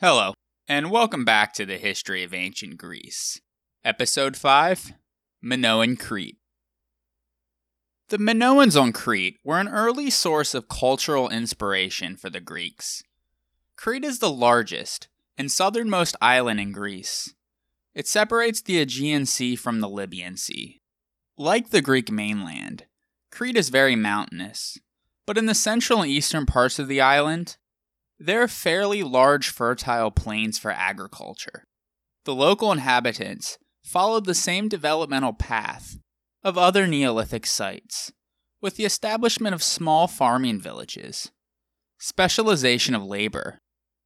Hello, and welcome back to the history of ancient Greece. Episode 5 Minoan Crete. The Minoans on Crete were an early source of cultural inspiration for the Greeks. Crete is the largest and southernmost island in Greece. It separates the Aegean Sea from the Libyan Sea. Like the Greek mainland, Crete is very mountainous, but in the central and eastern parts of the island, there are fairly large fertile plains for agriculture. The local inhabitants followed the same developmental path of other Neolithic sites, with the establishment of small farming villages, specialization of labor,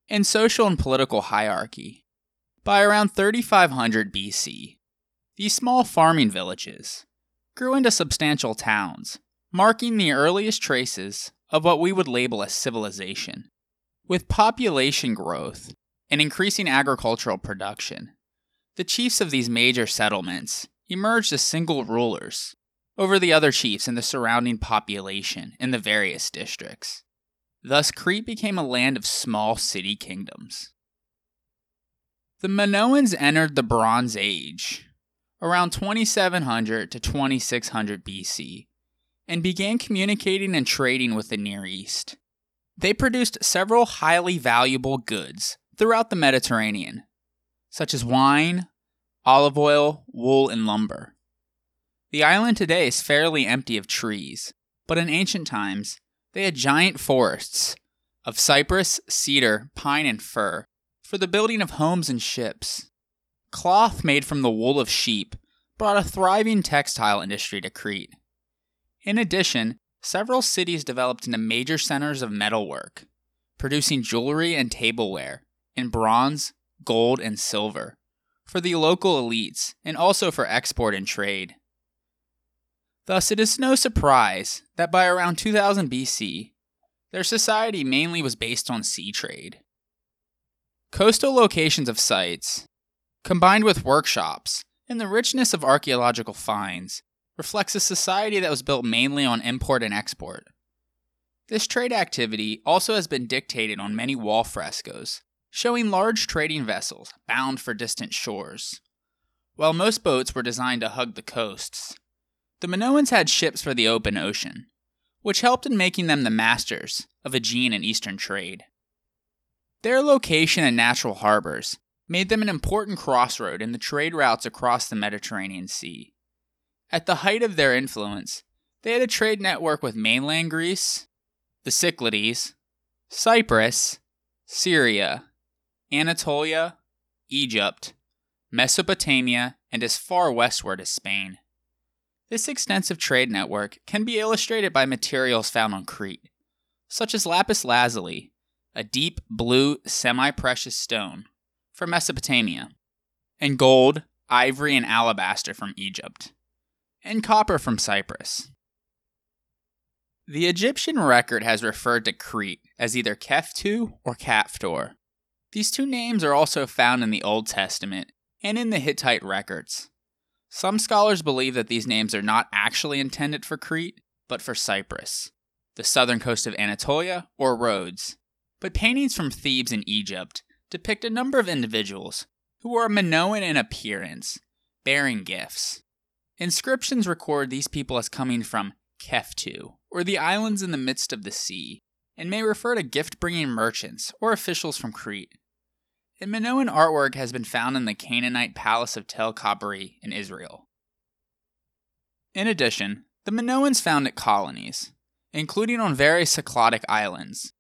and social and political hierarchy. By around 3500 BC, these small farming villages grew into substantial towns, marking the earliest traces of what we would label as civilization. With population growth and increasing agricultural production, the chiefs of these major settlements emerged as single rulers over the other chiefs and the surrounding population in the various districts. Thus, Crete became a land of small city kingdoms. The Minoans entered the Bronze Age around 2700 to 2600 BC and began communicating and trading with the Near East. They produced several highly valuable goods throughout the Mediterranean, such as wine, olive oil, wool, and lumber. The island today is fairly empty of trees, but in ancient times, they had giant forests of cypress, cedar, pine, and fir for the building of homes and ships. Cloth made from the wool of sheep brought a thriving textile industry to Crete. In addition, several cities developed into major centers of metalwork, producing jewelry and tableware in bronze, gold, and silver for the local elites and also for export and trade. Thus, it is no surprise that by around 2000 BC, their society mainly was based on sea trade. Coastal locations of sites, combined with workshops and the richness of archaeological finds, reflects a society that was built mainly on import and export. This trade activity also has been dictated on many wall frescoes showing large trading vessels bound for distant shores. While most boats were designed to hug the coasts, the Minoans had ships for the open ocean, which helped in making them the masters of Aegean and Eastern trade. Their location and natural harbors made them an important crossroad in the trade routes across the Mediterranean Sea. At the height of their influence, they had a trade network with mainland Greece, the Cyclades, Cyprus, Syria, Anatolia, Egypt, Mesopotamia, and as far westward as Spain. This extensive trade network can be illustrated by materials found on Crete, such as lapis lazuli, a deep blue semi precious stone from Mesopotamia, and gold, ivory, and alabaster from Egypt, and copper from Cyprus. The Egyptian record has referred to Crete as either Keftu or Kaftor, these two names are also found in the Old Testament and in the Hittite records. Some scholars believe that these names are not actually intended for Crete, but for Cyprus, the southern coast of Anatolia, or Rhodes. But paintings from Thebes and Egypt depict a number of individuals who are Minoan in appearance, bearing gifts. Inscriptions record these people as coming from Keftu, or the islands in the midst of the sea, and may refer to gift bringing merchants or officials from Crete. And Minoan artwork has been found in the Canaanite palace of Tel Kabri in Israel. In addition, the Minoans founded colonies, including on various Cycladic islands.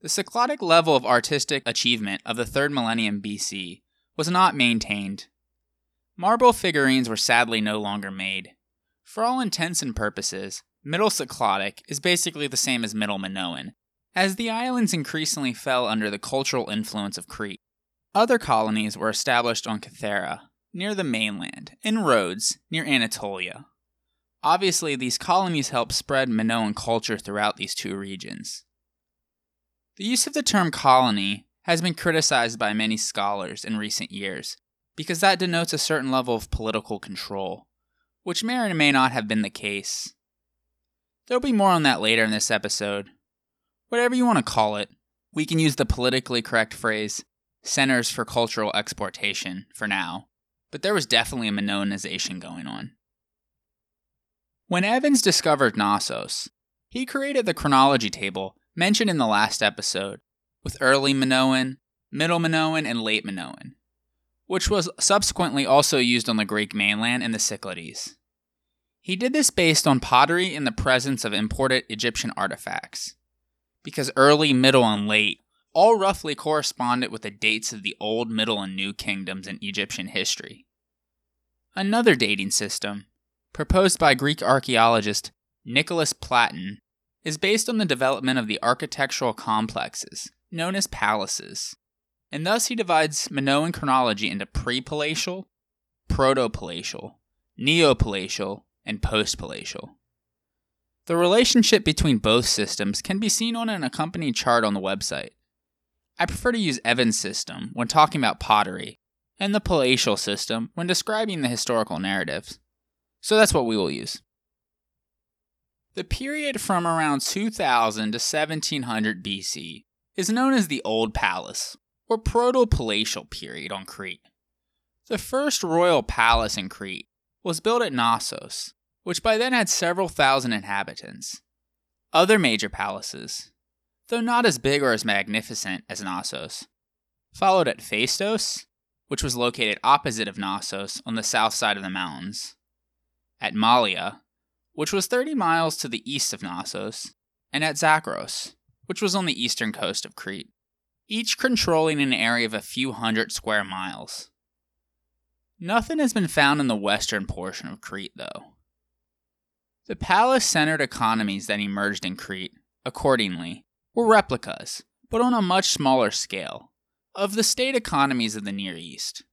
The Cycladic level of artistic achievement of the 3rd millennium BC was not maintained. Marble figurines were sadly no longer made. For all intents and purposes, Middle Cycladic is basically the same as Middle Minoan, as the islands increasingly fell under the cultural influence of Crete. Other colonies were established on Kythera, near the mainland, and Rhodes, near Anatolia. Obviously, these colonies helped spread Minoan culture throughout these two regions. The use of the term colony has been criticized by many scholars in recent years because that denotes a certain level of political control, which may or may not have been the case. There'll be more on that later in this episode. Whatever you want to call it, we can use the politically correct phrase centers for cultural exportation for now, but there was definitely a Minoanization going on. When Evans discovered Knossos, he created the chronology table mentioned in the last episode, with early Minoan, middle Minoan, and late Minoan, which was subsequently also used on the Greek mainland and the Cyclades. He did this based on pottery in the presence of imported Egyptian artifacts, because early, middle, and late all roughly corresponded with the dates of the Old, Middle, and New Kingdoms in Egyptian history. Another dating system, proposed by Greek archaeologist Nicholas Platon, is based on the development of the architectural complexes, known as palaces, and thus he divides Minoan chronology into pre palatial, proto palatial, neo palatial, and post palatial. The relationship between both systems can be seen on an accompanying chart on the website. I prefer to use Evans' system when talking about pottery, and the palatial system when describing the historical narratives. So that's what we will use. The period from around 2000 to 1700 BC is known as the Old Palace, or Proto-Palatial period on Crete. The first royal palace in Crete was built at Knossos, which by then had several thousand inhabitants. Other major palaces, though not as big or as magnificent as Knossos, followed at Phaistos, which was located opposite of Knossos on the south side of the mountains, at Malia, which was 30 miles to the east of Knossos, and at Zakros, which was on the eastern coast of Crete, each controlling an area of a few hundred square miles. Nothing has been found in the western portion of Crete, though. The palace centered economies that emerged in Crete, accordingly, were replicas, but on a much smaller scale, of the state economies of the Near East.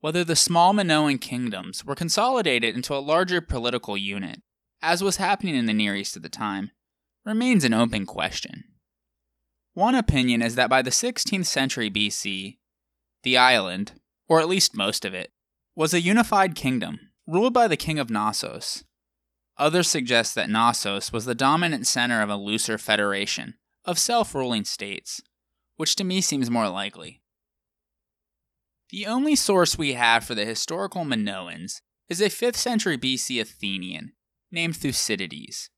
Whether the small Minoan kingdoms were consolidated into a larger political unit, as was happening in the Near East at the time, remains an open question. One opinion is that by the 16th century BC, the island, or at least most of it, was a unified kingdom ruled by the king of Knossos. Others suggest that Knossos was the dominant center of a looser federation of self ruling states, which to me seems more likely. The only source we have for the historical Minoans is a 5th century BC Athenian named Thucydides.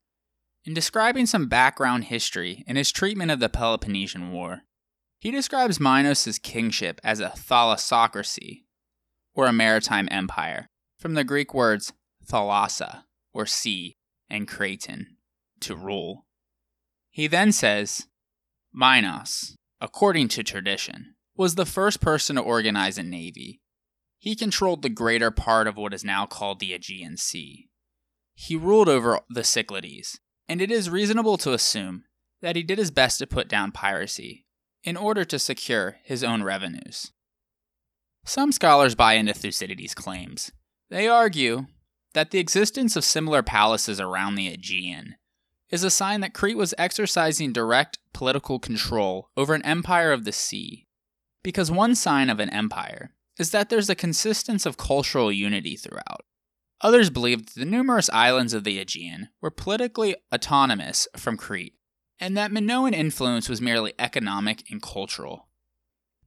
In describing some background history in his treatment of the Peloponnesian War, he describes Minos' kingship as a thalassocracy, or a maritime empire, from the Greek words thalassa, or sea, and kraton, to rule. He then says, Minos, according to tradition, was the first person to organize a navy. He controlled the greater part of what is now called the Aegean Sea. He ruled over the Cyclades, and it is reasonable to assume that he did his best to put down piracy in order to secure his own revenues. Some scholars buy into Thucydides' claims. They argue that the existence of similar palaces around the Aegean is a sign that Crete was exercising direct political control over an empire of the sea because one sign of an empire is that there's a consistence of cultural unity throughout. Others believed that the numerous islands of the Aegean were politically autonomous from Crete, and that Minoan influence was merely economic and cultural.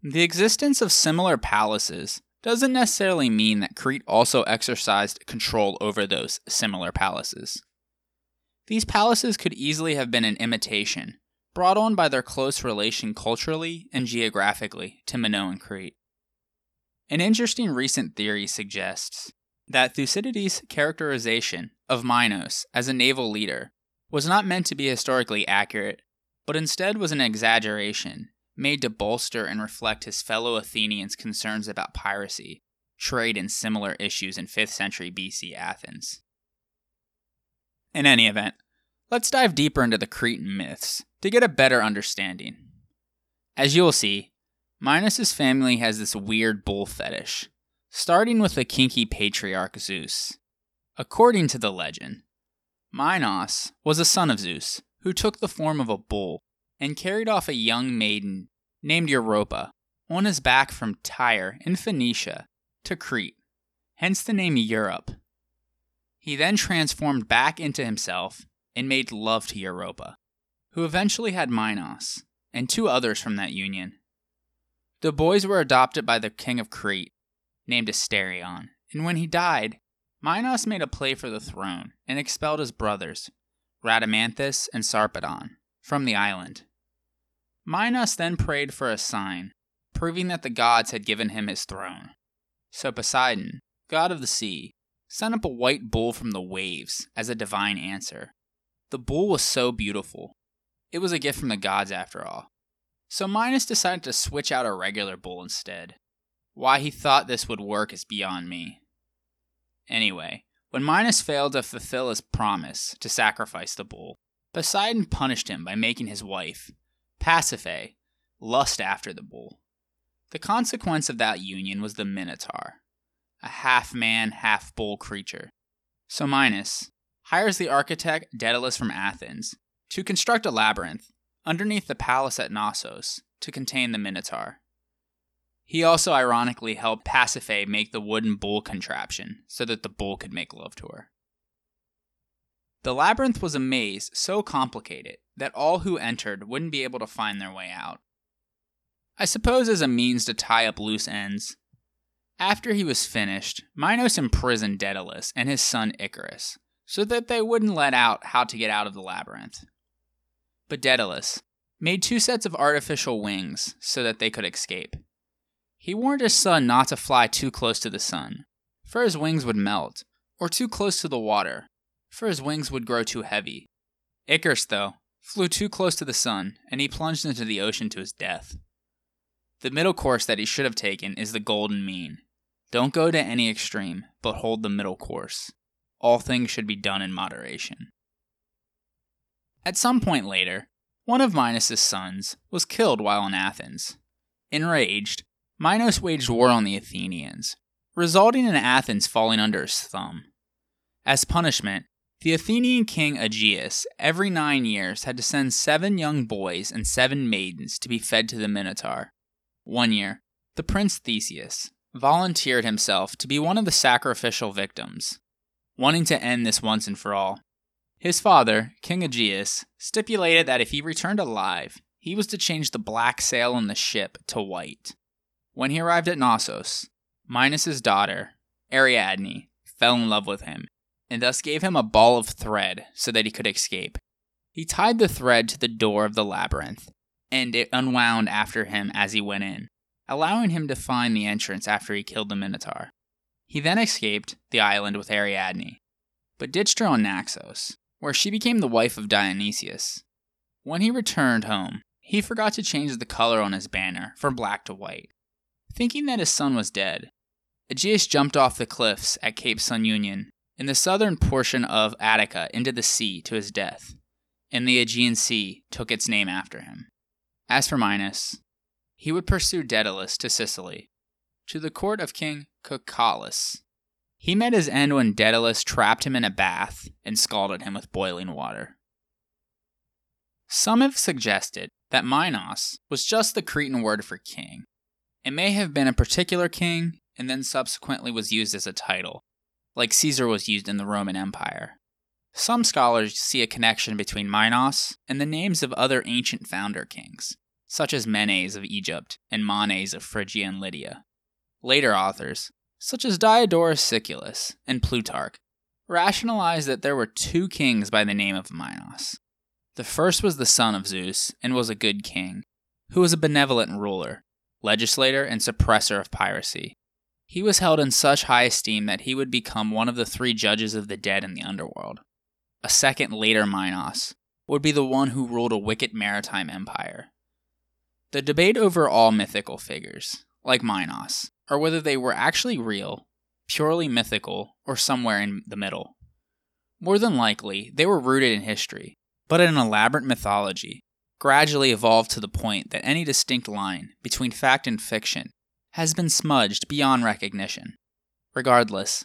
The existence of similar palaces doesn't necessarily mean that Crete also exercised control over those similar palaces. These palaces could easily have been an imitation brought on by their close relation culturally and geographically to Minoan Crete. An interesting recent theory suggests that Thucydides' characterization of Minos as a naval leader was not meant to be historically accurate, but instead was an exaggeration made to bolster and reflect his fellow Athenians' concerns about piracy, trade, and similar issues in 5th century BC Athens. In any event, let's dive deeper into the Cretan myths to get a better understanding. As you'll see, Minos' family has this weird bull fetish, starting with the kinky patriarch Zeus. According to the legend, Minos was a son of Zeus who took the form of a bull and carried off a young maiden named Europa on his back from Tyre in Phoenicia to Crete, hence the name Europe. He then transformed back into himself and made love to Europa, who eventually had Minos and two others from that union. The boys were adopted by the king of Crete, named Asterion, and when he died, Minos made a play for the throne and expelled his brothers, Rhadamanthus and Sarpedon, from the island. Minos then prayed for a sign, proving that the gods had given him his throne. So Poseidon, god of the sea, sent up a white bull from the waves as a divine answer. The bull was so beautiful. It was a gift from the gods after all. So Minos decided to switch out a regular bull instead. Why he thought this would work is beyond me. Anyway, when Minos failed to fulfill his promise to sacrifice the bull, Poseidon punished him by making his wife, Pasiphae, lust after the bull. The consequence of that union was the Minotaur, a half man, half bull creature. So Minos hires the architect Daedalus from Athens to construct a labyrinth underneath the palace at Knossos to contain the Minotaur. He also ironically helped Pasiphae make the wooden bull contraption so that the bull could make love to her. The labyrinth was a maze so complicated that all who entered wouldn't be able to find their way out. I suppose as a means to tie up loose ends. After he was finished, Minos imprisoned Daedalus and his son Icarus so that they wouldn't let out how to get out of the labyrinth. But Daedalus made two sets of artificial wings so that they could escape. He warned his son not to fly too close to the sun, for his wings would melt, or too close to the water, for his wings would grow too heavy. Icarus, though, flew too close to the sun, and he plunged into the ocean to his death. The middle course that he should have taken is the golden mean. Don't go to any extreme, but hold the middle course. All things should be done in moderation. At some point later, one of Minos's sons was killed while in Athens. Enraged, Minos waged war on the Athenians, resulting in Athens falling under his thumb. As punishment, the Athenian king Aegeus every nine years had to send seven young boys and seven maidens to be fed to the Minotaur. One year, the prince Theseus volunteered himself to be one of the sacrificial victims, wanting to end this once and for all. His father, King Aegeus, stipulated that if he returned alive, he was to change the black sail on the ship to white. When he arrived at Knossos, Minos's daughter, Ariadne, fell in love with him, and thus gave him a ball of thread so that he could escape. He tied the thread to the door of the labyrinth, and it unwound after him as he went in, allowing him to find the entrance after he killed the Minotaur. He then escaped the island with Ariadne, but ditched her on Naxos, where she became the wife of Dionysius. When he returned home, he forgot to change the color on his banner from black to white, Thinking that his son was dead, Aegeus jumped off the cliffs at Cape Sounion in the southern portion of Attica into the sea to his death, and the Aegean Sea took its name after him. As for Minos, he would pursue Daedalus to Sicily, to the court of King Cocalus. He met his end when Daedalus trapped him in a bath and scalded him with boiling water. Some have suggested that Minos was just the Cretan word for king, it may have been a particular king and then subsequently was used as a title, like Caesar was used in the Roman Empire. Some scholars see a connection between Minos and the names of other ancient founder kings, such as Menes of Egypt and Manes of Phrygia and Lydia. Later authors, such as Diodorus Siculus and Plutarch, rationalized that there were two kings by the name of Minos. The first was the son of Zeus and was a good king, who was a benevolent ruler, legislator, and suppressor of piracy. He was held in such high esteem that he would become one of the three judges of the dead in the underworld. A second later Minos would be the one who ruled a wicked maritime empire. The debate over all mythical figures, like Minos, or whether they were actually real, purely mythical, or somewhere in the middle. More than likely, they were rooted in history, but an elaborate mythology gradually evolved to the point that any distinct line between fact and fiction has been smudged beyond recognition. Regardless,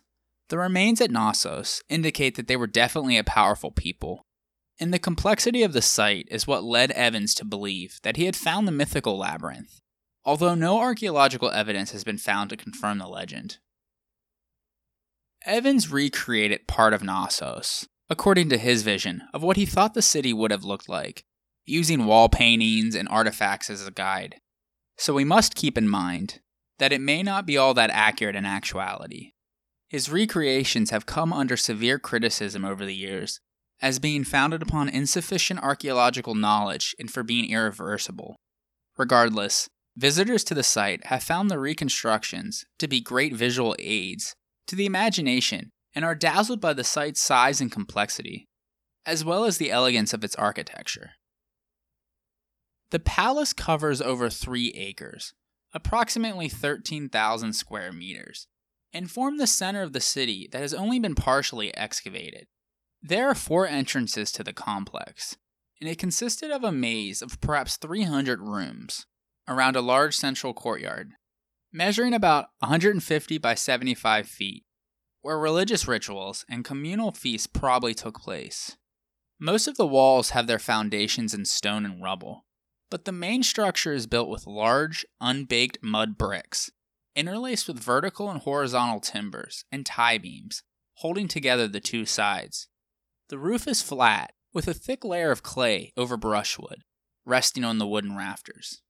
the remains at Knossos indicate that they were definitely a powerful people, And the complexity of the site is what led Evans to believe that he had found the mythical labyrinth, although no archaeological evidence has been found to confirm the legend. Evans recreated part of Knossos, according to his vision of what he thought the city would have looked like, using wall paintings and artifacts as a guide. So we must keep in mind that it may not be all that accurate in actuality. His recreations have come under severe criticism over the years as being founded upon insufficient archaeological knowledge and for being irreversible. Regardless, visitors to the site have found the reconstructions to be great visual aids to the imagination and are dazzled by the site's size and complexity, as well as the elegance of its architecture. The palace covers over three acres, approximately 13,000 square meters, and form the center of the city that has only been partially excavated. There are four entrances to the complex, and it consisted of a maze of perhaps 300 rooms around a large central courtyard measuring about 150 by 75 feet, where religious rituals and communal feasts probably took place. Most of the walls have their foundations in stone and rubble, but the main structure is built with large, unbaked mud bricks, interlaced with vertical and horizontal timbers and tie beams, holding together the two sides. The roof is flat, with a thick layer of clay over brushwood, resting on the wooden rafters.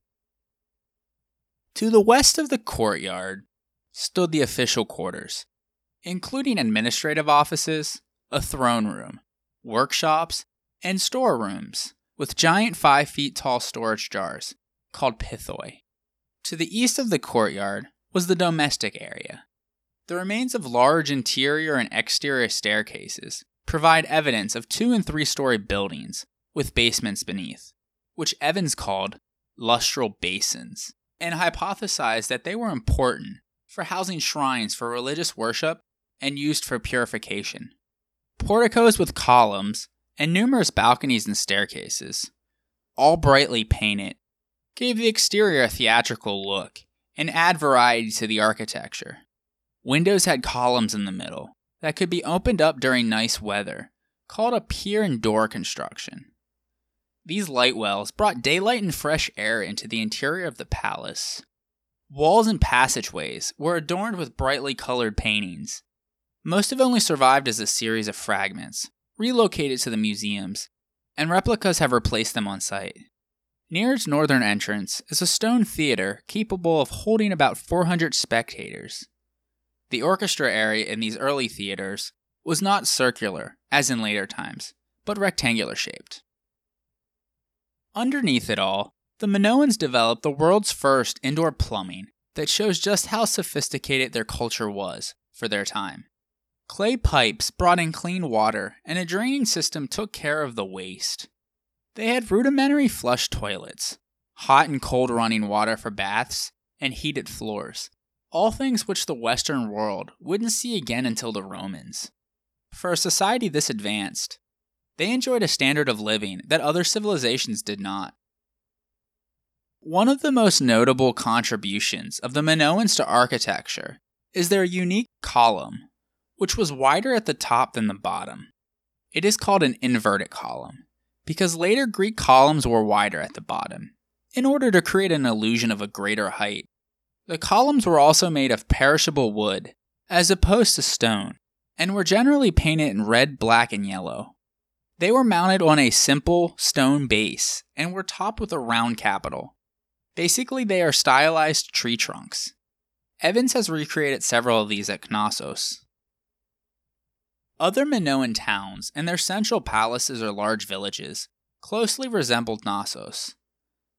To the west of the courtyard stood the official quarters, including administrative offices, a throne room, workshops, and storerooms with giant five feet tall storage jars called pithoi. To the east of the courtyard was the domestic area. The remains of large interior and exterior staircases provide evidence of two and three story buildings with basements beneath, which Evans called lustral basins and hypothesized that they were important for housing shrines for religious worship and used for purification. Porticos with columns and numerous balconies and staircases, all brightly painted, gave the exterior a theatrical look and add variety to the architecture. Windows had columns in the middle that could be opened up during nice weather, called a pier and door construction. These light wells brought daylight and fresh air into the interior of the palace. Walls and passageways were adorned with brightly colored paintings. Most have only survived as a series of fragments, relocated to the museums, and replicas have replaced them on site. Near its northern entrance is a stone theater capable of holding about 400 spectators. The orchestra area in these early theaters was not circular, as in later times, but rectangular shaped. Underneath it all, the Minoans developed the world's first indoor plumbing that shows just how sophisticated their culture was for their time. Clay pipes brought in clean water, and a draining system took care of the waste. They had rudimentary flush toilets, hot and cold running water for baths, and heated floors, all things which the Western world wouldn't see again until the Romans. For a society this advanced, they enjoyed a standard of living that other civilizations did not. One of the most notable contributions of the Minoans to architecture is their unique column, which was wider at the top than the bottom. It is called an inverted column, because later Greek columns were wider at the bottom, in order to create an illusion of a greater height. The columns were also made of perishable wood, as opposed to stone, and were generally painted in red, black, and yellow. They were mounted on a simple stone base and were topped with a round capital. Basically, they are stylized tree trunks. Evans has recreated several of these at Knossos. Other Minoan towns and their central palaces or large villages closely resembled Knossos.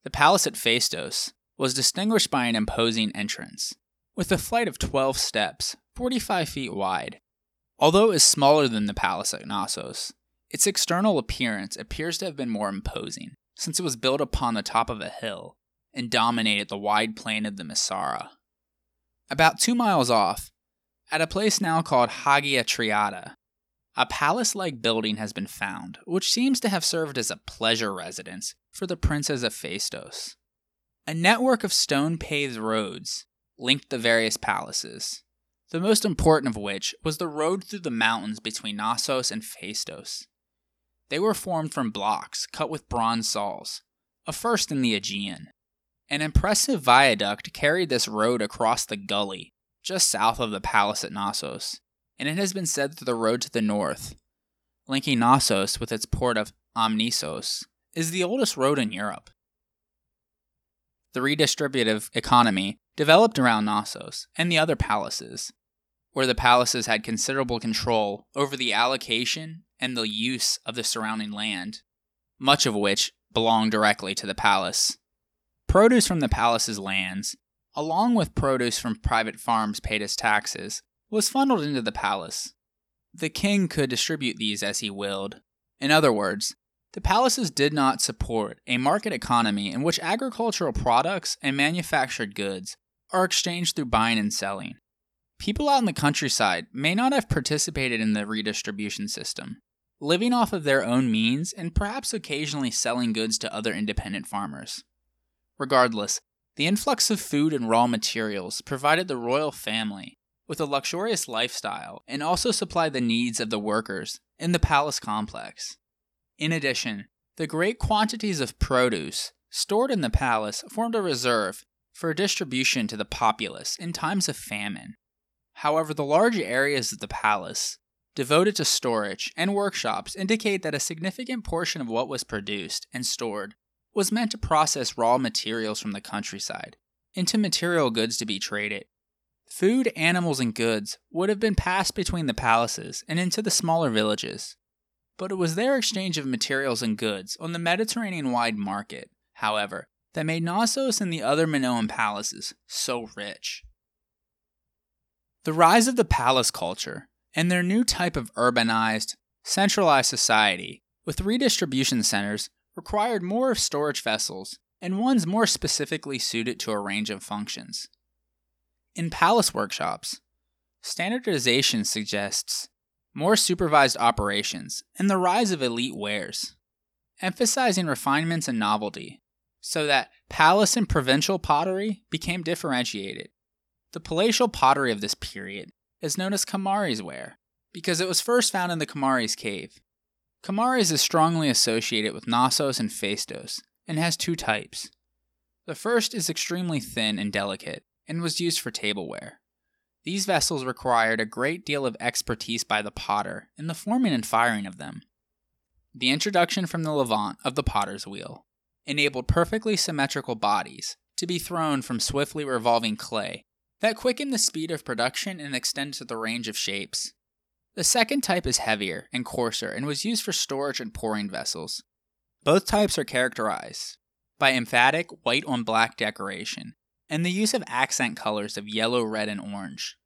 The palace at Phaistos was distinguished by an imposing entrance, with a flight of 12 steps, 45 feet wide. Although it is smaller than the palace at Knossos, its external appearance appears to have been more imposing, since it was built upon the top of a hill and dominated the wide plain of the Messara. About two miles off, at a place now called Hagia Triada, a palace like building has been found, which seems to have served as a pleasure residence for the princes of Phaistos. A network of stone paved roads linked the various palaces, the most important of which was the road through the mountains between Knossos and Phaistos. They were formed from blocks cut with bronze saws, a first in the Aegean. An impressive viaduct carried this road across the gully, just south of the palace at Knossos, and it has been said that the road to the north, linking Knossos with its port of Amnisos, is the oldest road in Europe. The redistributive economy developed around Knossos and the other palaces, where the palaces had considerable control over the allocation and the use of the surrounding land, much of which belonged directly to the palace. Produce from the palace's lands, along with produce from private farms paid as taxes, was funneled into the palace. The king could distribute these as he willed. In other words, the palaces did not support a market economy in which agricultural products and manufactured goods are exchanged through buying and selling. People out in the countryside may not have participated in the redistribution system, living off of their own means and perhaps occasionally selling goods to other independent farmers. Regardless, the influx of food and raw materials provided the royal family with a luxurious lifestyle and also supplied the needs of the workers in the palace complex. In addition, the great quantities of produce stored in the palace formed a reserve for distribution to the populace in times of famine. However, the large areas of the palace devoted to storage and workshops indicate that a significant portion of what was produced and stored was meant to process raw materials from the countryside into material goods to be traded. Food, animals, and goods would have been passed between the palaces and into the smaller villages but it was their exchange of materials and goods on the Mediterranean wide market, however, that made Knossos and the other Minoan palaces so rich. The rise of the palace culture and their new type of urbanized, centralized society with redistribution centers required more storage vessels and ones more specifically suited to a range of functions. In palace workshops, standardization suggests more supervised operations, and the rise of elite wares, emphasizing refinements and novelty, so that palace and provincial pottery became differentiated. The palatial pottery of this period is known as Kamares ware because it was first found in the Kamares cave. Kamares is strongly associated with Knossos and Phaistos and has two types. The first is extremely thin and delicate and was used for tableware. These vessels required a great deal of expertise by the potter in the forming and firing of them. The introduction from the Levant of the potter's wheel enabled perfectly symmetrical bodies to be thrown from swiftly revolving clay that quickened the speed of production and extended the range of shapes. The second type is heavier and coarser and was used for storage and pouring vessels. Both types are characterized by emphatic white on black decoration and the use of accent colors of yellow, red, and orange.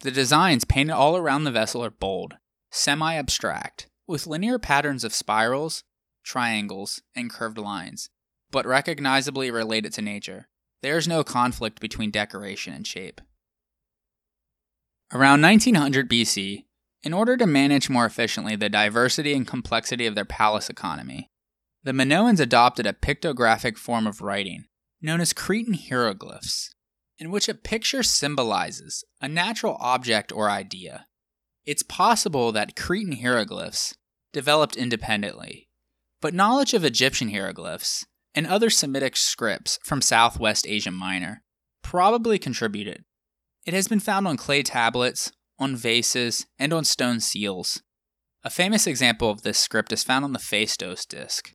The designs painted all around the vessel are bold, semi abstract, with linear patterns of spirals, triangles, and curved lines, but recognizably related to nature. There is no conflict between decoration and shape. Around 1900 BC, in order to manage more efficiently the diversity and complexity of their palace economy, the Minoans adopted a pictographic form of writing known as Cretan hieroglyphs, in which a picture symbolizes a natural object or idea. It's possible that Cretan hieroglyphs developed independently, but knowledge of Egyptian hieroglyphs and other Semitic scripts from Southwest Asia Minor probably contributed. It has been found on clay tablets, on vases, and on stone seals. A famous example of this script is found on the Phaistos disc.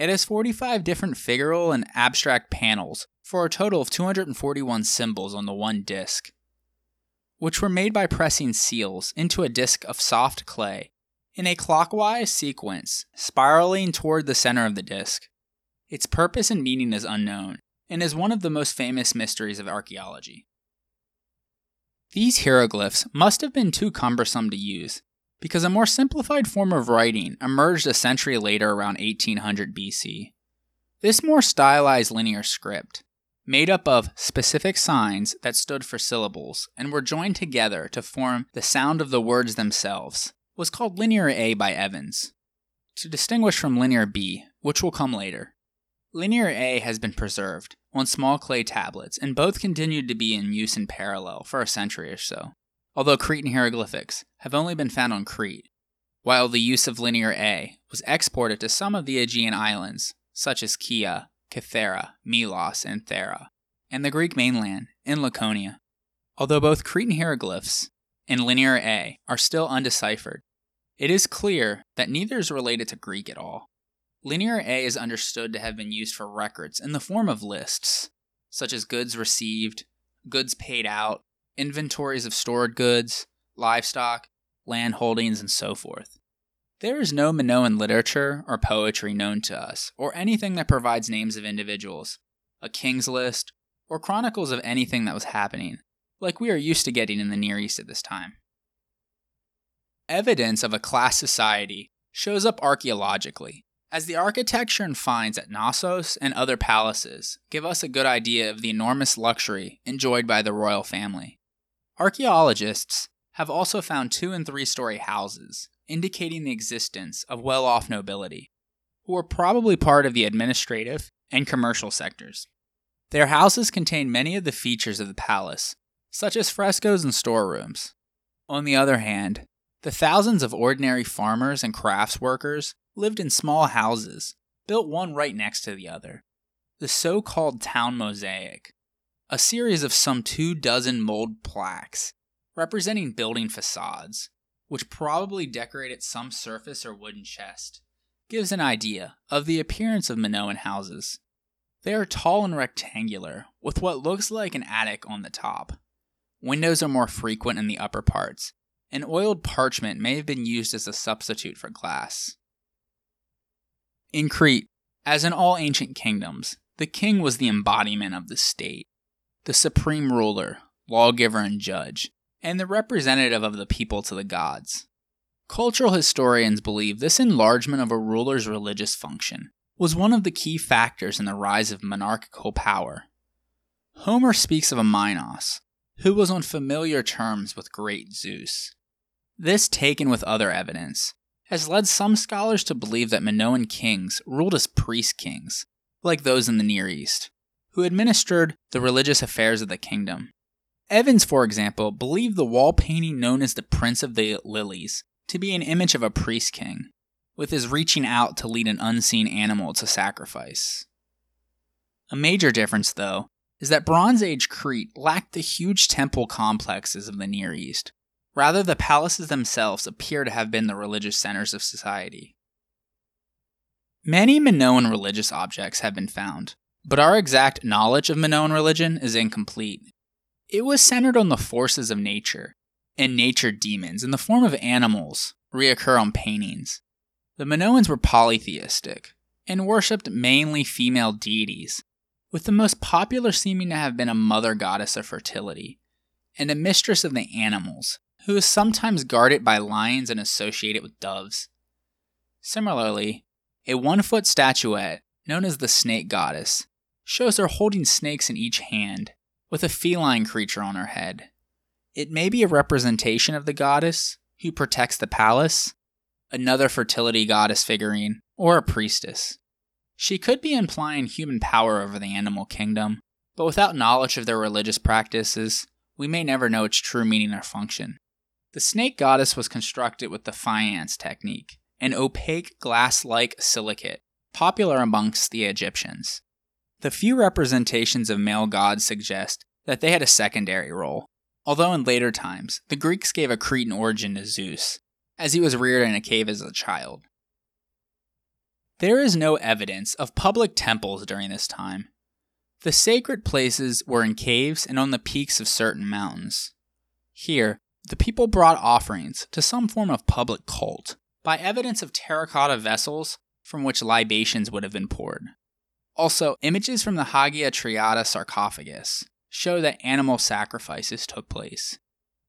It has 45 different figural and abstract panels for a total of 241 symbols on the one disc, which were made by pressing seals into a disc of soft clay in a clockwise sequence, spiraling toward the center of the disc. Its purpose and meaning is unknown, and is one of the most famous mysteries of archaeology. These hieroglyphs must have been too cumbersome to use, because a more simplified form of writing emerged a century later around 1800 BC. This more stylized linear script, made up of specific signs that stood for syllables and were joined together to form the sound of the words themselves, was called Linear A by Evans, to distinguish from Linear B, which will come later. Linear A has been preserved on small clay tablets, and both continued to be in use in parallel for a century or so although Cretan hieroglyphics have only been found on Crete. while the use of linear A was exported to some of the Aegean islands, such as Kea, Kythera, Melos, and Thera, and the Greek mainland in Laconia. Although both Cretan hieroglyphs and linear A are still undeciphered, it is clear that neither is related to Greek at all. Linear A is understood to have been used for records in the form of lists, such as goods received, goods paid out, inventories of stored goods, livestock, land holdings, and so forth. There is no Minoan literature or poetry known to us, or anything that provides names of individuals, a king's list, or chronicles of anything that was happening, like we are used to getting in the Near East at this time. Evidence of a class society shows up archaeologically, as the architecture and finds at Knossos and other palaces give us a good idea of the enormous luxury enjoyed by the royal family. Archaeologists have also found two and three story houses, indicating the existence of well off nobility, who were probably part of the administrative and commercial sectors. Their houses contain many of the features of the palace, such as frescoes and storerooms. On the other hand, the thousands of ordinary farmers and crafts workers lived in small houses, built one right next to the other. The so called town mosaic, a series of some two dozen mold plaques representing building facades, which probably decorated some surface or wooden chest, gives an idea of the appearance of Minoan houses. They are tall and rectangular, with what looks like an attic on the top. Windows are more frequent in the upper parts, and oiled parchment may have been used as a substitute for glass. In Crete, as in all ancient kingdoms, the king was the embodiment of the state, the supreme ruler, lawgiver, and judge, and the representative of the people to the gods. Cultural historians believe this enlargement of a ruler's religious function was one of the key factors in the rise of monarchical power. Homer speaks of a Minos, who was on familiar terms with great Zeus. This, taken with other evidence, has led some scholars to believe that Minoan kings ruled as priest kings, like those in the Near East, who administered the religious affairs of the kingdom. Evans, for example, believed the wall painting known as the Prince of the Lilies to be an image of a priest king, with his reaching out to lead an unseen animal to sacrifice. A major difference, though, is that Bronze Age Crete lacked the huge temple complexes of the Near East, Rather, the palaces themselves appear to have been the religious centers of society. Many Minoan religious objects have been found, but our exact knowledge of Minoan religion is incomplete. It was centered on the forces of nature, and nature demons in the form of animals reoccur on paintings. The Minoans were polytheistic and worshipped mainly female deities, with the most popular seeming to have been a mother goddess of fertility and a mistress of the animals, who is sometimes guarded by lions and associated with doves. Similarly, a one foot statuette, known as the Snake Goddess, shows her holding snakes in each hand, with a feline creature on her head. It may be a representation of the goddess who protects the palace, another fertility goddess figurine, or a priestess. She could be implying human power over the animal kingdom, but without knowledge of their religious practices, we may never know its true meaning or function. The snake goddess was constructed with the faience technique, an opaque glass like silicate, popular amongst the Egyptians. The few representations of male gods suggest that they had a secondary role, although in later times, the Greeks gave a Cretan origin to Zeus, as he was reared in a cave as a child. There is no evidence of public temples during this time. The sacred places were in caves and on the peaks of certain mountains. Here, the people brought offerings to some form of public cult by evidence of terracotta vessels from which libations would have been poured. Also, images from the Hagia Triada sarcophagus show that animal sacrifices took place.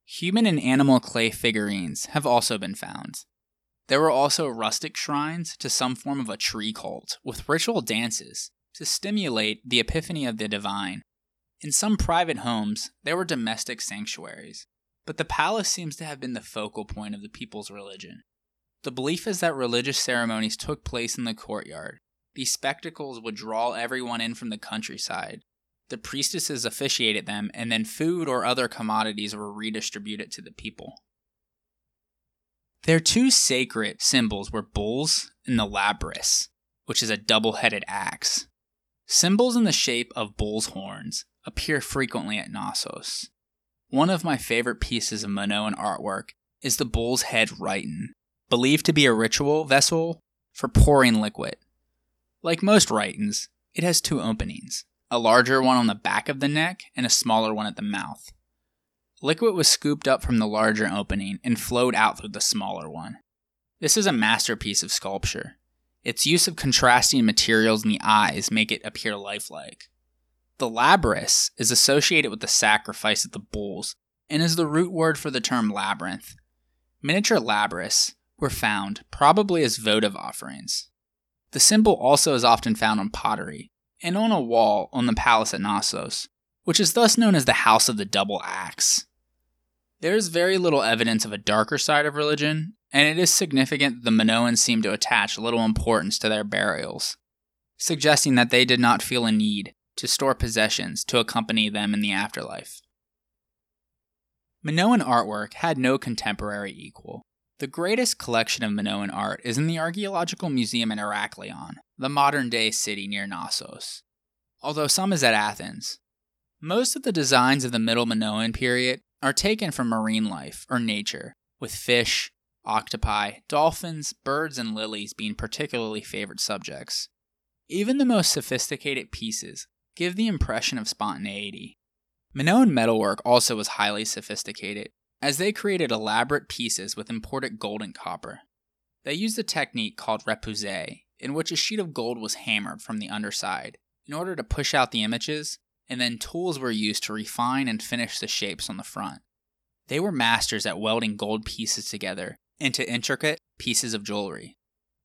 Human and animal clay figurines have also been found. There were also rustic shrines to some form of a tree cult with ritual dances to stimulate the epiphany of the divine. In some private homes, there were domestic sanctuaries but the palace seems to have been the focal point of the people's religion. The belief is that religious ceremonies took place in the courtyard. These spectacles would draw everyone in from the countryside. The priestesses officiated them, and then food or other commodities were redistributed to the people. Their two sacred symbols were bulls and the labrys, which is a double headed axe. Symbols in the shape of bull's horns appear frequently at Knossos. One of my favorite pieces of Minoan artwork is the bull's head rhyton, believed to be a ritual vessel for pouring liquid. Like most rhytons, it has two openings a larger one on the back of the neck and a smaller one at the mouth. Liquid was scooped up from the larger opening and flowed out through the smaller one. This is a masterpiece of sculpture. Its use of contrasting materials in the eyes make it appear lifelike. The labrys is associated with the sacrifice of the bulls and is the root word for the term labyrinth. Miniature labrys were found probably as votive offerings. The symbol also is often found on pottery and on a wall on the palace at Knossos, which is thus known as the House of the Double Axe. There is very little evidence of a darker side of religion, and it is significant that the Minoans seem to attach little importance to their burials, suggesting that they did not feel a need to store possessions to accompany them in the afterlife. Minoan artwork had no contemporary equal. The greatest collection of Minoan art is in the Archaeological Museum in Heraklion, the modern day city near Knossos, although some is at Athens. Most of the designs of the Middle Minoan period are taken from marine life or nature, with fish, octopi, dolphins, birds, and lilies being particularly favored subjects. Even the most sophisticated pieces give the impression of spontaneity. Minoan metalwork also was highly sophisticated, as they created elaborate pieces with imported gold and copper. They used a technique called repoussé, in which a sheet of gold was hammered from the underside in order to push out the images and then tools were used to refine and finish the shapes on the front. They were masters at welding gold pieces together into intricate pieces of jewelry.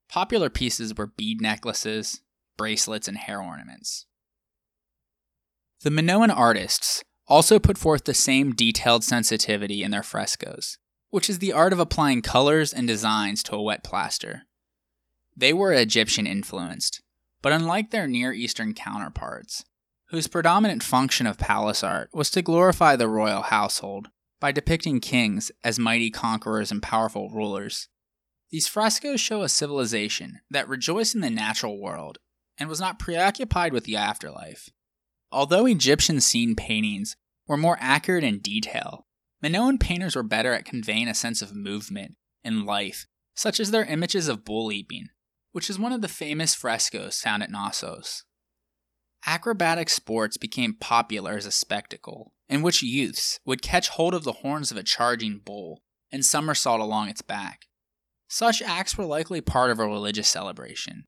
Popular pieces were bead necklaces, bracelets, and hair ornaments. The Minoan artists also put forth the same detailed sensitivity in their frescoes, which is the art of applying colors and designs to a wet plaster. They were Egyptian influenced, but unlike their Near Eastern counterparts, whose predominant function of palace art was to glorify the royal household by depicting kings as mighty conquerors and powerful rulers. These frescoes show a civilization that rejoiced in the natural world and was not preoccupied with the afterlife. Although Egyptian scene paintings were more accurate in detail, Minoan painters were better at conveying a sense of movement and life, such as their images of bull leaping, which is one of the famous frescoes found at Knossos. Acrobatic sports became popular as a spectacle, in which youths would catch hold of the horns of a charging bull and somersault along its back. Such acts were likely part of a religious celebration.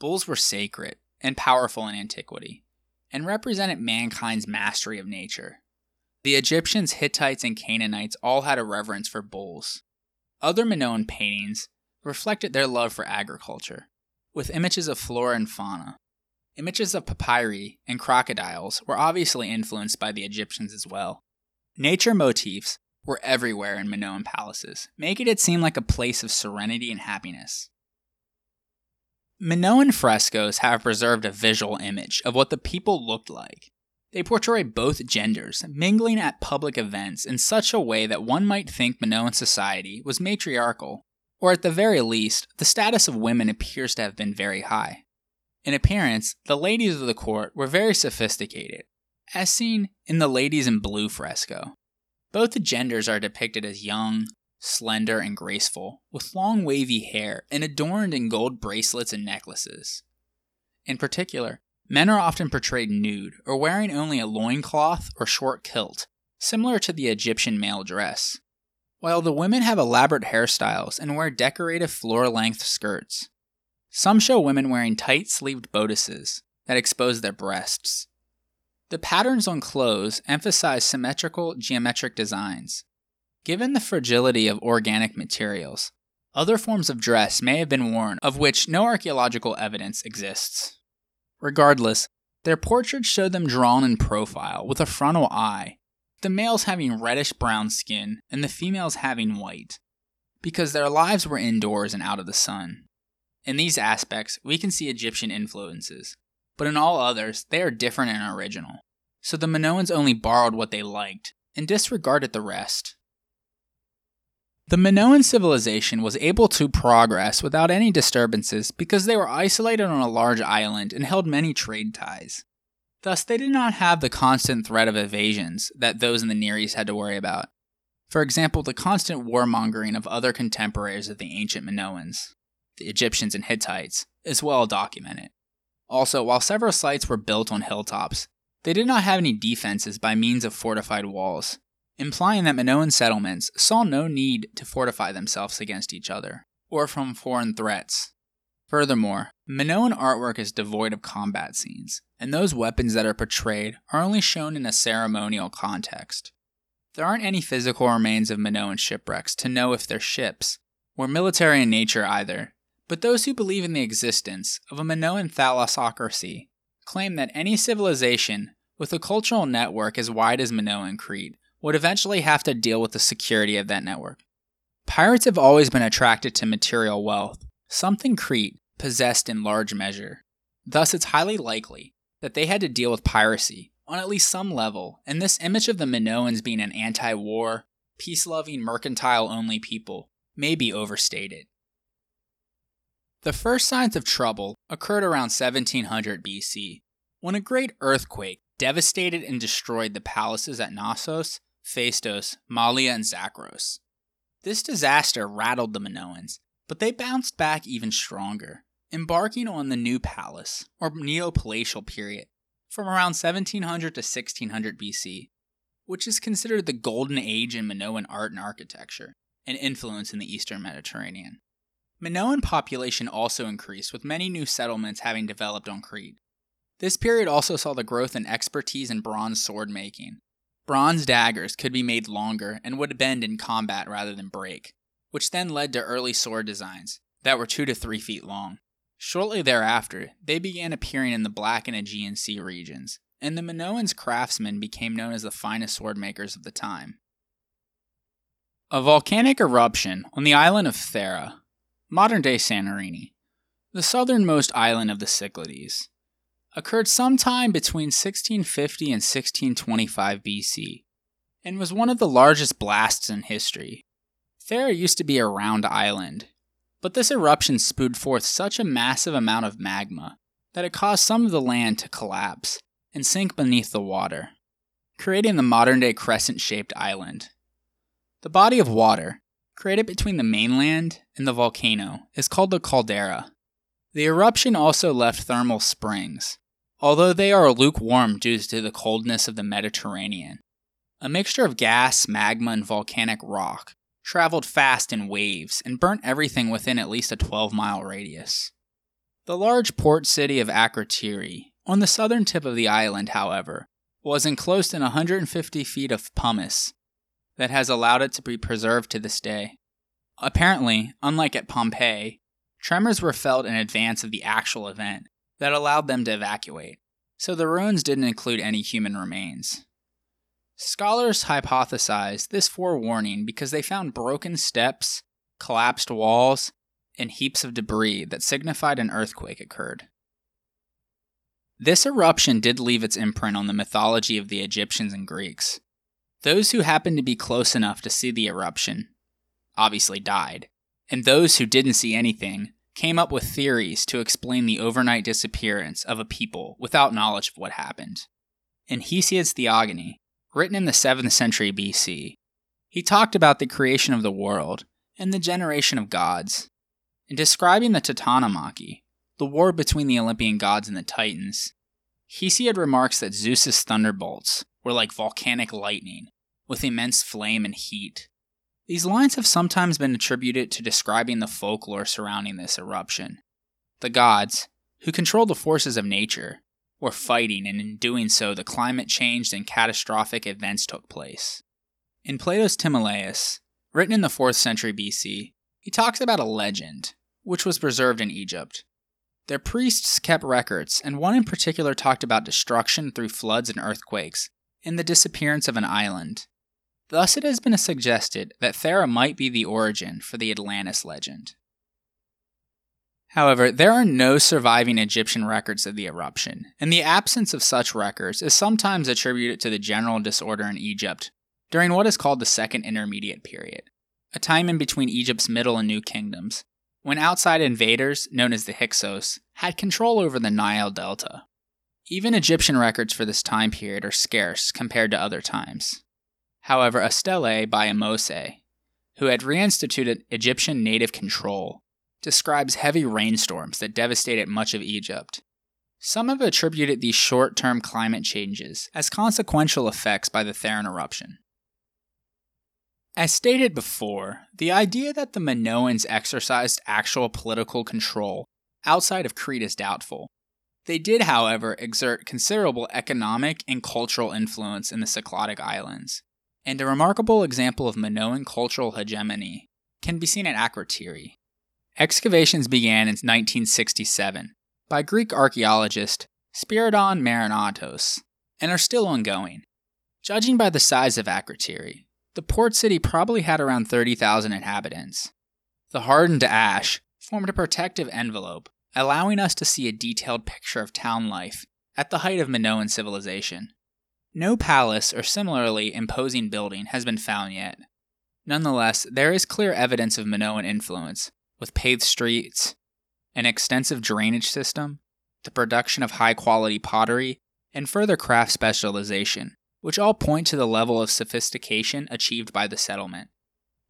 Bulls were sacred and powerful in antiquity, and represented mankind's mastery of nature. The Egyptians, Hittites, and Canaanites all had a reverence for bulls. Other Minoan paintings reflected their love for agriculture, with images of flora and fauna, Images of papyri and crocodiles were obviously influenced by the Egyptians as well. Nature motifs were everywhere in Minoan palaces, making it seem like a place of serenity and happiness. Minoan frescoes have preserved a visual image of what the people looked like. They portray both genders, mingling at public events in such a way that one might think Minoan society was matriarchal, or at the very least, the status of women appears to have been very high. In appearance, the ladies of the court were very sophisticated, as seen in the Ladies in Blue fresco. Both genders are depicted as young, slender, and graceful, with long wavy hair and adorned in gold bracelets and necklaces. In particular, men are often portrayed nude or wearing only a loincloth or short kilt, similar to the Egyptian male dress, while the women have elaborate hairstyles and wear decorative floor length skirts. Some show women wearing tight sleeved bodices that expose their breasts. The patterns on clothes emphasize symmetrical geometric designs. Given the fragility of organic materials, other forms of dress may have been worn of which no archaeological evidence exists. Regardless, their portraits show them drawn in profile with a frontal eye, the males having reddish brown skin and the females having white, because their lives were indoors and out of the sun. In these aspects, we can see Egyptian influences, but in all others, they are different and original. So the Minoans only borrowed what they liked and disregarded the rest. The Minoan civilization was able to progress without any disturbances because they were isolated on a large island and held many trade ties. Thus, they did not have the constant threat of invasions that those in the Near East had to worry about. For example, the constant warmongering of other contemporaries of the ancient Minoans, the Egyptians and Hittites, is well documented. Also, while several sites were built on hilltops, they did not have any defenses by means of fortified walls, implying that Minoan settlements saw no need to fortify themselves against each other, or from foreign threats. Furthermore, Minoan artwork is devoid of combat scenes, and those weapons that are portrayed are only shown in a ceremonial context. There aren't any physical remains of Minoan shipwrecks to know if they're ships, were military in nature either, but those who believe in the existence of a Minoan thalassocracy claim that any civilization with a cultural network as wide as Minoan Crete would eventually have to deal with the security of that network. Pirates have always been attracted to material wealth, something Crete possessed in large measure. Thus, it's highly likely that they had to deal with piracy on at least some level, and this image of the Minoans being an anti war, peace loving, mercantile only people may be overstated. The first signs of trouble occurred around 1700 BC, when a great earthquake devastated and destroyed the palaces at Knossos, Phaistos, Mallia, and Zakros. This disaster rattled the Minoans, but they bounced back even stronger, embarking on the New Palace, or Neopalatial period, from around 1700 to 1600 BC, which is considered the golden age in Minoan art and architecture, and influence in the eastern Mediterranean. Minoan population also increased, with many new settlements having developed on Crete. This period also saw the growth in expertise in bronze sword making. Bronze daggers could be made longer and would bend in combat rather than break, which then led to early sword designs that were 2 to 3 feet long. Shortly thereafter, they began appearing in the Black and Aegean Sea regions, and the Minoans' craftsmen became known as the finest sword makers of the time. A volcanic eruption on the island of Thera modern day Santorini, the southernmost island of the Cyclades, occurred sometime between 1650 and 1625 BC and was one of the largest blasts in history. Thera used to be a round island, but this eruption spewed forth such a massive amount of magma that it caused some of the land to collapse and sink beneath the water, creating the modern day crescent shaped island. The body of water, created between the mainland and the volcano, is called the caldera. The eruption also left thermal springs, although they are lukewarm due to the coldness of the Mediterranean. A mixture of gas, magma, and volcanic rock traveled fast in waves and burnt everything within at least a 12 mile radius. The large port city of Akrotiri, on the southern tip of the island, however, was enclosed in 150 feet of pumice that has allowed it to be preserved to this day. Apparently, unlike at Pompeii, tremors were felt in advance of the actual event that allowed them to evacuate, so the ruins didn't include any human remains. Scholars hypothesize this forewarning because they found broken steps, collapsed walls, and heaps of debris that signified an earthquake occurred. This eruption did leave its imprint on the mythology of the Egyptians and Greeks. Those who happened to be close enough to see the eruption obviously died, and those who didn't see anything came up with theories to explain the overnight disappearance of a people without knowledge of what happened. In Hesiod's Theogony, written in the 7th century BC, he talked about the creation of the world and the generation of gods. In describing the Titanomachy, the war between the Olympian gods and the Titans, Hesiod remarks that Zeus's thunderbolts were like volcanic lightning, with immense flame and heat. These lines have sometimes been attributed to describing the folklore surrounding this eruption. The gods, who control the forces of nature, were fighting, and in doing so, the climate changed and catastrophic events took place. In Plato's Timaeus, written in the 4th century BC, he talks about a legend, which was preserved in Egypt. Their priests kept records, and one in particular talked about destruction through floods and earthquakes, and the disappearance of an island. Thus, it has been suggested that Thera might be the origin for the Atlantis legend. However, there are no surviving Egyptian records of the eruption, and the absence of such records is sometimes attributed to the general disorder in Egypt during what is called the Second Intermediate Period, a time in between Egypt's Middle and New Kingdoms, when outside invaders, known as the Hyksos, had control over the Nile Delta. Even Egyptian records for this time period are scarce compared to other times. However, a by Ahmose, who had reinstituted Egyptian native control, describes heavy rainstorms that devastated much of Egypt. Some have attributed these short term climate changes as consequential effects by the Theran eruption. As stated before, the idea that the Minoans exercised actual political control outside of Crete is doubtful. They did, however, exert considerable economic and cultural influence in the Cycladic Islands, and a remarkable example of Minoan cultural hegemony can be seen at Akrotiri. Excavations began in 1967 by Greek archaeologist Spiridon Marinatos and are still ongoing. Judging by the size of Akrotiri, the port city probably had around 30,000 inhabitants. The hardened ash formed a protective envelope, allowing us to see a detailed picture of town life at the height of Minoan civilization. No palace or similarly imposing building has been found yet. Nonetheless, there is clear evidence of Minoan influence, with paved streets, an extensive drainage system, the production of high quality pottery, and further craft specialization, which all point to the level of sophistication achieved by the settlement.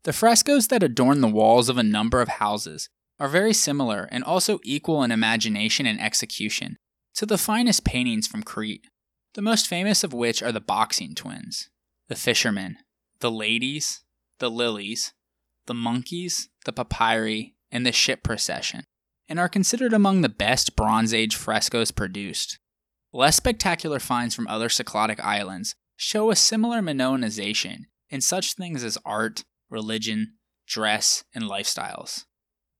The frescoes that adorn the walls of a number of houses are very similar and also equal in imagination and execution to the finest paintings from Crete the most famous of which are the boxing twins, the fishermen, the ladies, the lilies, the monkeys, the papyri, and the ship procession, and are considered among the best Bronze Age frescoes produced. Less spectacular finds from other Cycladic islands show a similar Minoanization in such things as art, religion, dress, and lifestyles.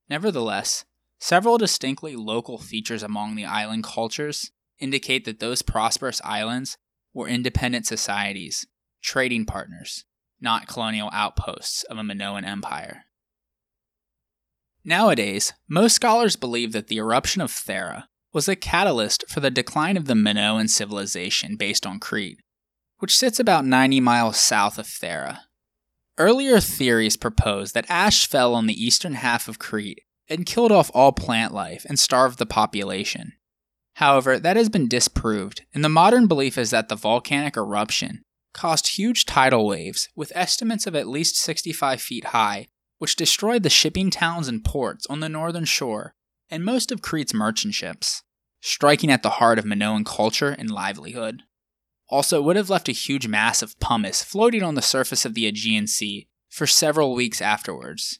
Nevertheless, several distinctly local features among the island cultures indicate that those prosperous islands were independent societies, trading partners, not colonial outposts of a Minoan empire. Nowadays, most scholars believe that the eruption of Thera was a catalyst for the decline of the Minoan civilization based on Crete, which sits about 90 miles south of Thera. Earlier theories proposed that ash fell on the eastern half of Crete and killed off all plant life and starved the population. However, that has been disproved, and the modern belief is that the volcanic eruption caused huge tidal waves with estimates of at least 65 feet high, which destroyed the shipping towns and ports on the northern shore and most of Crete's merchant ships, striking at the heart of Minoan culture and livelihood. Also, it would have left a huge mass of pumice floating on the surface of the Aegean Sea for several weeks afterwards.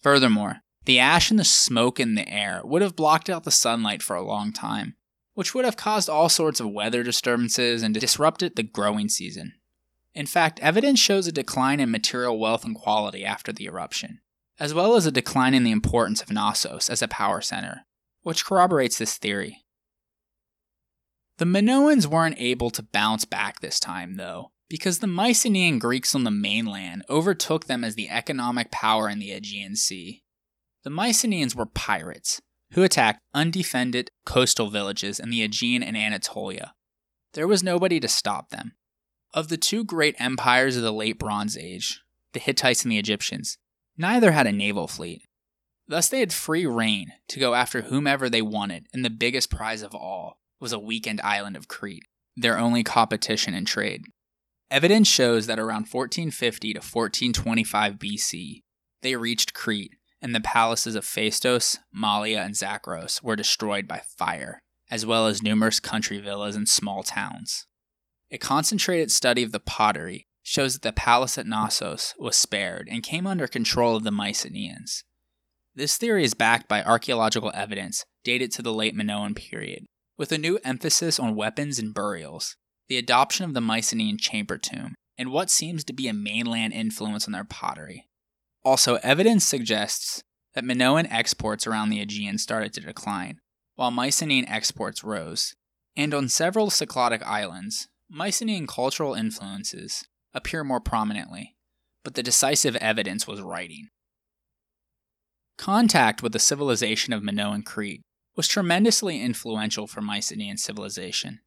Furthermore, the ash and the smoke in the air would have blocked out the sunlight for a long time, which would have caused all sorts of weather disturbances and disrupted the growing season. In fact, evidence shows a decline in material wealth and quality after the eruption, as well as a decline in the importance of Knossos as a power center, which corroborates this theory. The Minoans weren't able to bounce back this time, though, because the Mycenaean Greeks on the mainland overtook them as the economic power in the Aegean Sea. The Mycenaeans were pirates, who attacked undefended coastal villages in the Aegean and Anatolia. There was nobody to stop them. Of the two great empires of the late Bronze Age, the Hittites and the Egyptians, neither had a naval fleet. Thus, they had free reign to go after whomever they wanted, and the biggest prize of all was a weakened island of Crete, their only competition in trade. Evidence shows that around 1450 to 1425 BC, they reached Crete and the palaces of Phaistos, Mallia, and Zakros were destroyed by fire, as well as numerous country villas and small towns. A concentrated study of the pottery shows that the palace at Knossos was spared and came under control of the Mycenaeans. This theory is backed by archaeological evidence dated to the late Minoan period, with a new emphasis on weapons and burials, the adoption of the Mycenaean chamber tomb, and what seems to be a mainland influence on their pottery. Also, evidence suggests that Minoan exports around the Aegean started to decline, while Mycenaean exports rose. And on several Cycladic islands, Mycenaean cultural influences appear more prominently, but the decisive evidence was writing. Contact with the civilization of Minoan Crete was tremendously influential for Mycenaean civilization.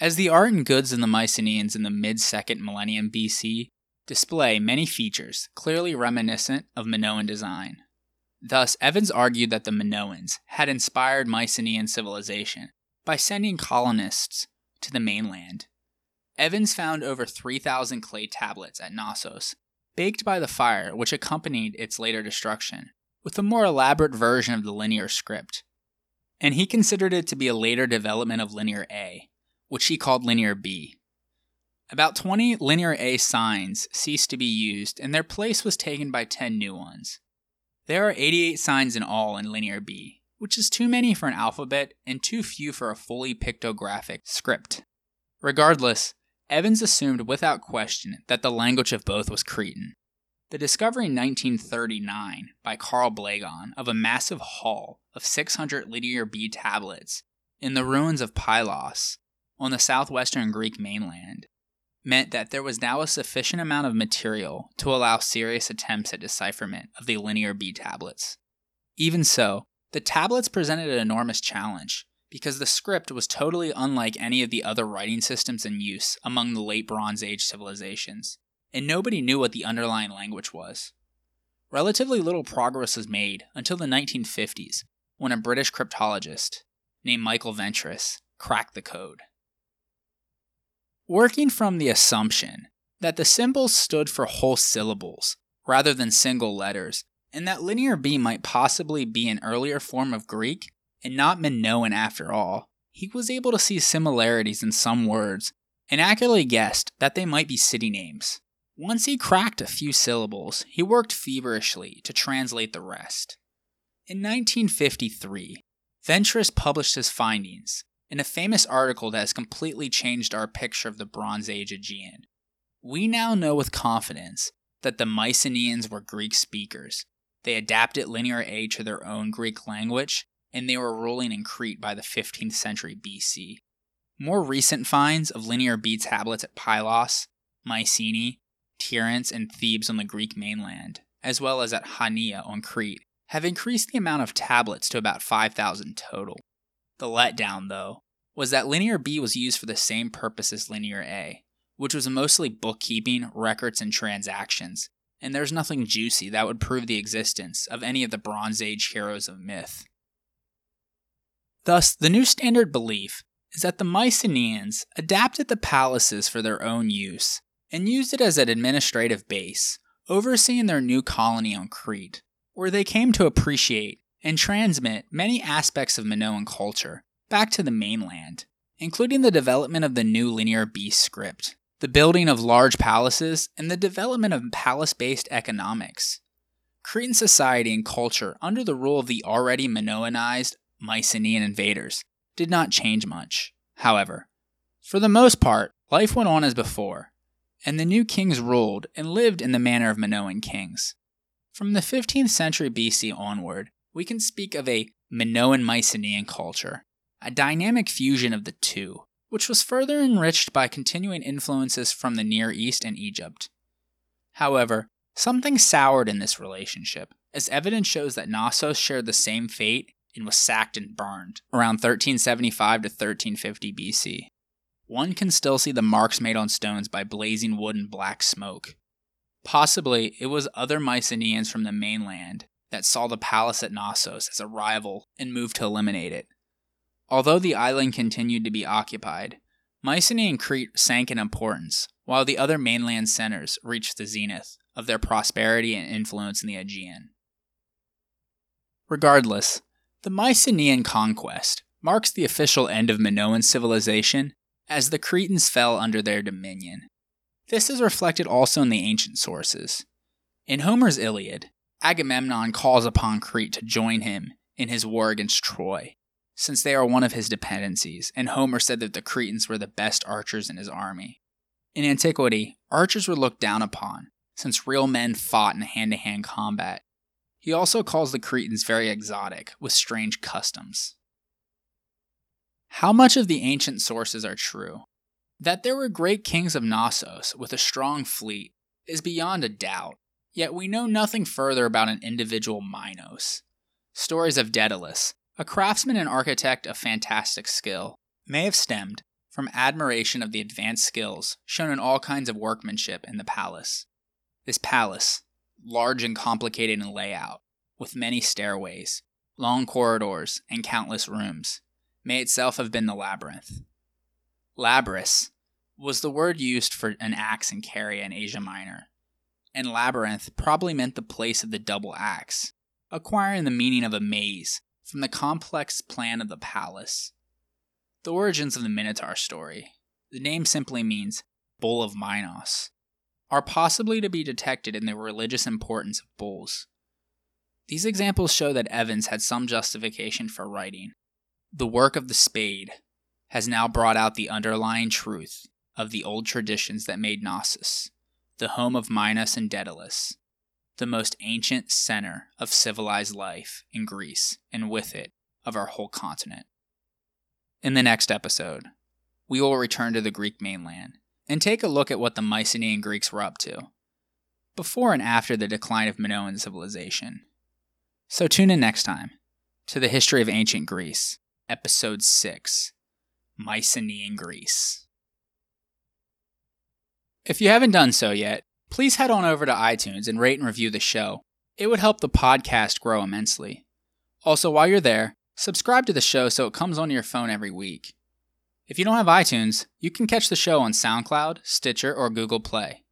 As the art and goods of the Mycenaeans in the mid 2nd millennium BC display many features clearly reminiscent of Minoan design. Thus, Evans argued that the Minoans had inspired Mycenaean civilization by sending colonists to the mainland. Evans found over 3,000 clay tablets at Knossos, baked by the fire which accompanied its later destruction, with a more elaborate version of the linear script. And he considered it to be a later development of Linear A, which he called Linear B. About 20 Linear A signs ceased to be used, and their place was taken by 10 new ones. There are 88 signs in all in Linear B, which is too many for an alphabet and too few for a fully pictographic script. Regardless, Evans assumed without question that the language of both was Cretan. The discovery in 1939 by Carl Blegen of a massive haul of 600 Linear B tablets in the ruins of Pylos on the southwestern Greek mainland meant that there was now a sufficient amount of material to allow serious attempts at decipherment of the Linear B tablets. Even so, the tablets presented an enormous challenge, because the script was totally unlike any of the other writing systems in use among the late Bronze Age civilizations, and nobody knew what the underlying language was. Relatively little progress was made until the 1950s, when a British cryptologist named Michael Ventris cracked the code working from the assumption that the symbols stood for whole syllables rather than single letters, and that Linear B might possibly be an earlier form of Greek and not Minoan after all, he was able to see similarities in some words and accurately guessed that they might be city names. Once he cracked a few syllables, he worked feverishly to translate the rest. In 1953, Ventris published his findings, in a famous article that has completely changed our picture of the Bronze Age Aegean. We now know with confidence that the Mycenaeans were Greek speakers. They adapted Linear A to their own Greek language, and they were ruling in Crete by the 15th century BC. More recent finds of Linear B tablets at Pylos, Mycenae, Tiryns, and Thebes on the Greek mainland, as well as at Hania on Crete, have increased the amount of tablets to about 5,000 total. The letdown, though, was that Linear B was used for the same purpose as Linear A, which was mostly bookkeeping, records, and transactions, and there's nothing juicy that would prove the existence of any of the Bronze Age heroes of myth. Thus, the new standard belief is that the Mycenaeans adapted the palaces for their own use and used it as an administrative base, overseeing their new colony on Crete, where they came to appreciate and transmit many aspects of Minoan culture back to the mainland, including the development of the new Linear B script, the building of large palaces, and the development of palace based economics. Cretan society and culture under the rule of the already Minoanized Mycenaean invaders did not change much. However, for the most part, life went on as before, and the new kings ruled and lived in the manner of Minoan kings. From the 15th century BC onward, we can speak of a Minoan Mycenaean culture, a dynamic fusion of the two, which was further enriched by continuing influences from the Near East and Egypt. However, something soured in this relationship, as evidence shows that Knossos shared the same fate and was sacked and burned around 1375 to 1350 BC. One can still see the marks made on stones by blazing wood and black smoke. Possibly it was other Mycenaeans from the mainland that saw the palace at Knossos as a rival and moved to eliminate it. Although the island continued to be occupied, Mycenae and Crete sank in importance, while the other mainland centers reached the zenith of their prosperity and influence in the Aegean. Regardless, the Mycenaean conquest marks the official end of Minoan civilization as the Cretans fell under their dominion. This is reflected also in the ancient sources. In Homer's Iliad, Agamemnon calls upon Crete to join him in his war against Troy, since they are one of his dependencies, and Homer said that the Cretans were the best archers in his army. In antiquity, archers were looked down upon, since real men fought in hand to hand combat. He also calls the Cretans very exotic, with strange customs. How much of the ancient sources are true? That there were great kings of Knossos with a strong fleet is beyond a doubt, Yet we know nothing further about an individual Minos. Stories of Daedalus, a craftsman and architect of fantastic skill, may have stemmed from admiration of the advanced skills shown in all kinds of workmanship in the palace. This palace, large and complicated in layout, with many stairways, long corridors, and countless rooms, may itself have been the labyrinth. Labrys was the word used for an axe in Caria in Asia Minor, and labyrinth probably meant the place of the double axe, acquiring the meaning of a maze from the complex plan of the palace. The origins of the Minotaur story, the name simply means Bull of Minos, are possibly to be detected in the religious importance of bulls. These examples show that Evans had some justification for writing. The work of the spade has now brought out the underlying truth of the old traditions that made Knossos, the home of Minos and Daedalus, the most ancient center of civilized life in Greece, and with it, of our whole continent. In the next episode, we will return to the Greek mainland and take a look at what the Mycenaean Greeks were up to, before and after the decline of Minoan civilization. So tune in next time to the History of Ancient Greece, Episode 6 Mycenaean Greece. If you haven't done so yet, please head on over to iTunes and rate and review the show. It would help the podcast grow immensely. Also, while you're there, subscribe to the show so it comes on your phone every week. If you don't have iTunes, you can catch the show on SoundCloud, Stitcher, or Google Play.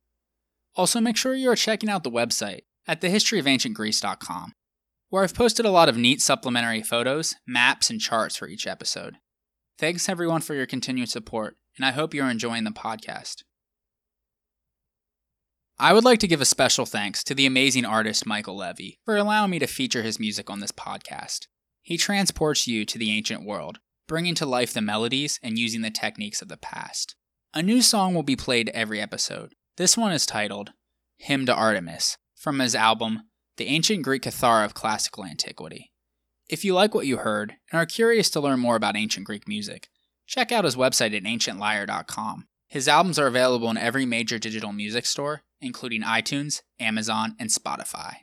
Also, make sure you are checking out the website at thehistoryofancientgreece.com, where I've posted a lot of neat supplementary photos, maps, and charts for each episode. Thanks everyone for your continued support, and I hope you're enjoying the podcast. I would like to give a special thanks to the amazing artist Michael Levy for allowing me to feature his music on this podcast. He transports you to the ancient world, bringing to life the melodies and using the techniques of the past. A new song will be played every episode. This one is titled Hymn to Artemis from his album The Ancient Greek Kithara of Classical Antiquity. If you like what you heard and are curious to learn more about ancient Greek music, check out his website at ancientlyre.com. His albums are available in every major digital music store, including iTunes, Amazon, and Spotify.